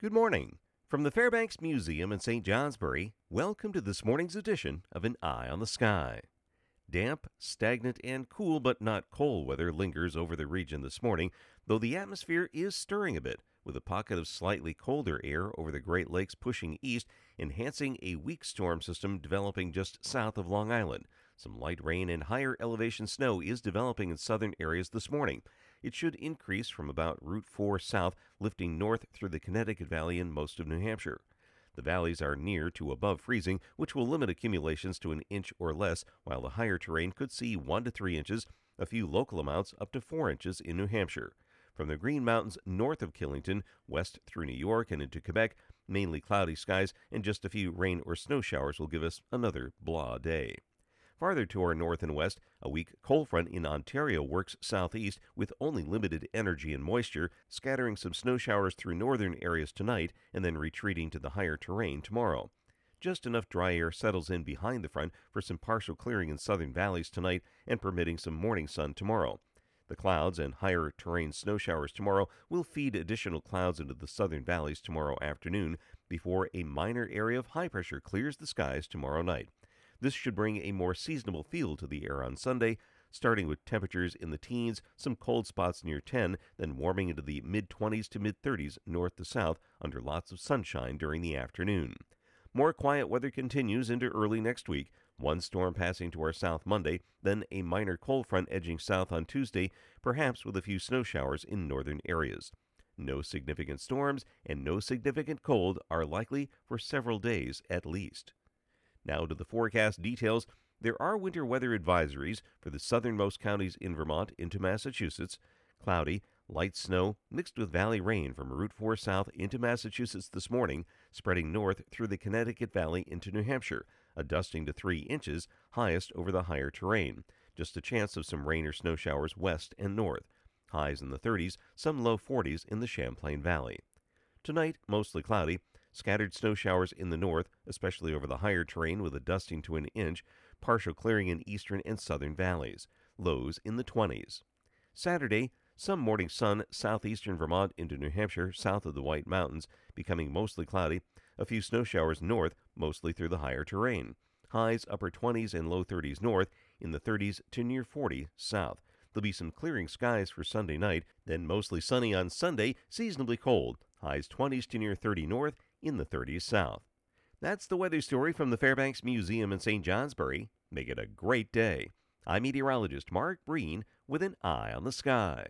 Good morning. From the Fairbanks Museum in St. Johnsbury, welcome to this morning's edition of An Eye on the Sky. Damp, stagnant, and cool but not cold weather lingers over the region this morning, though the atmosphere is stirring a bit, with a pocket of slightly colder air over the Great Lakes pushing east, enhancing a weak storm system developing just south of Long Island. Some light rain and higher elevation snow is developing in southern areas this morning. It should increase from about Route 4 south, lifting north through the Connecticut Valley and most of New Hampshire. The valleys are near to above freezing, which will limit accumulations to an inch or less, while the higher terrain could see 1 to 3 inches, a few local amounts up to 4 inches in New Hampshire. From the Green Mountains north of Killington, west through New York and into Quebec, mainly cloudy skies and just a few rain or snow showers will give us another blah day. Farther to our north and west, a weak cold front in Ontario works southeast with only limited energy and moisture, scattering some snow showers through northern areas tonight and then retreating to the higher terrain tomorrow. Just enough dry air settles in behind the front for some partial clearing in southern valleys tonight and permitting some morning sun tomorrow. The clouds and higher terrain snow showers tomorrow will feed additional clouds into the southern valleys tomorrow afternoon before a minor area of high pressure clears the skies tomorrow night. This should bring a more seasonable feel to the air on Sunday, starting with temperatures in the teens, some cold spots near 10, then warming into the mid 20s to mid 30s north to south under lots of sunshine during the afternoon. More quiet weather continues into early next week. One storm passing to our south Monday, then a minor cold front edging south on Tuesday, perhaps with a few snow showers in northern areas. No significant storms and no significant cold are likely for several days at least. Now to the forecast details. There are winter weather advisories for the southernmost counties in Vermont into Massachusetts. Cloudy, light snow mixed with valley rain from Route 4 south into Massachusetts this morning, spreading north through the Connecticut Valley into New Hampshire, a dusting to 3 inches, highest over the higher terrain. Just a chance of some rain or snow showers west and north. Highs in the 30s, some low 40s in the Champlain Valley. Tonight, mostly cloudy. Scattered snow showers in the north, especially over the higher terrain with a dusting to an inch, partial clearing in eastern and southern valleys. Lows in the 20s. Saturday, some morning sun southeastern Vermont into New Hampshire, south of the White Mountains, becoming mostly cloudy. A few snow showers north, mostly through the higher terrain. Highs upper 20s and low 30s north, in the 30s to near 40 south. There'll be some clearing skies for Sunday night, then mostly sunny on Sunday, seasonably cold. Highs 20s to near 30 north, in the 30s south. That's the weather story from the Fairbanks Museum in St. Johnsbury. Make it a great day. I'm meteorologist Mark Breen with an eye on the sky.